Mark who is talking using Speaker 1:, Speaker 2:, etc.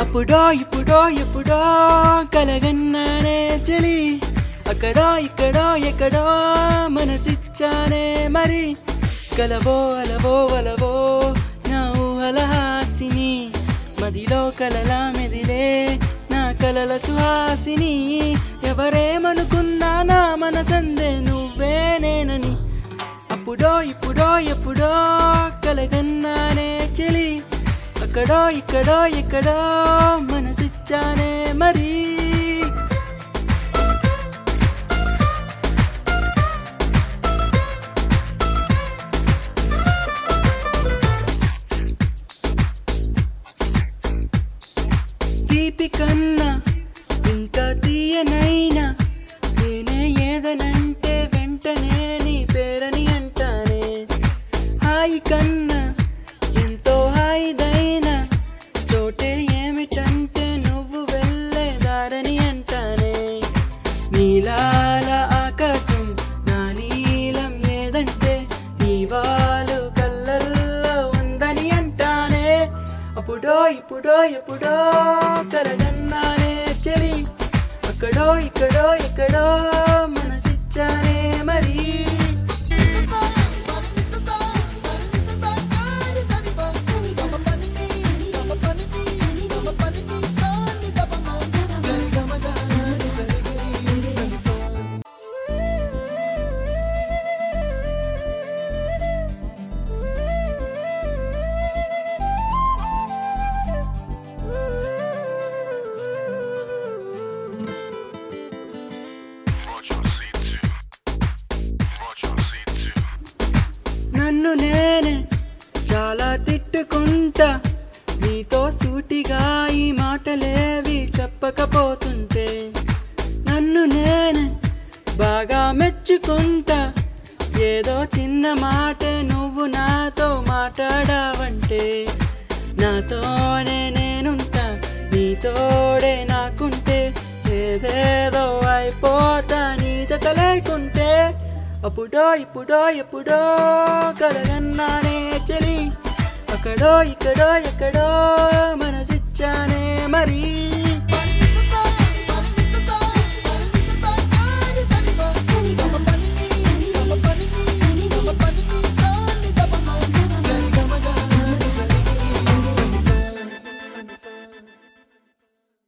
Speaker 1: అప్పుడో ఇప్పుడో ఎప్పుడో కలగన్నానే చెలి. అక్కడో ఇక్కడో ఎక్కడో మనసిచ్చానే మరి. కలవో అలవో అలవో నా ఊహలహాసిని మదిలో కలలా మెదిలే నా కలల సుహాసిని. ఎవరేమనుకున్నా నా మనసందే నువ్వే నేనని. అప్పుడో ఇప్పుడో ఎప్పుడో కలగన్నా ఎక్కడో ఇక్కడో ఎక్కడో మనసిచ్చానే మరి. తీపి కన్నా ఇంకా తీయనైనా లేదంటే నీవాలు కళ్ళల్లో ఉందని అంటానే. అప్పుడో ఇప్పుడో ఎప్పుడో కలగన్నానే చెలి. అక్కడో ఇక్కడో ఎక్కడో నేనే చాలా తిట్టుకుంటా. నీతో సూటిగా ఈ మాటలేవి చెప్పకపోతుంటే నన్ను నేనే బాగా మెచ్చుకుంటా. ఏదో చిన్న మాటే నువ్వు నాతో మాట్లాడావంటే నాతోనే నేనుంటా. నీతోడే నాకుంటే ఏదేదో అయిపోతా. నీ జత లేకుంటే అప్పుడో ఇప్పుడో ఎప్పుడో కలగన్నానే చలి. అక్కడో ఇక్కడో ఎక్కడో మనసిచ్చానే మరి.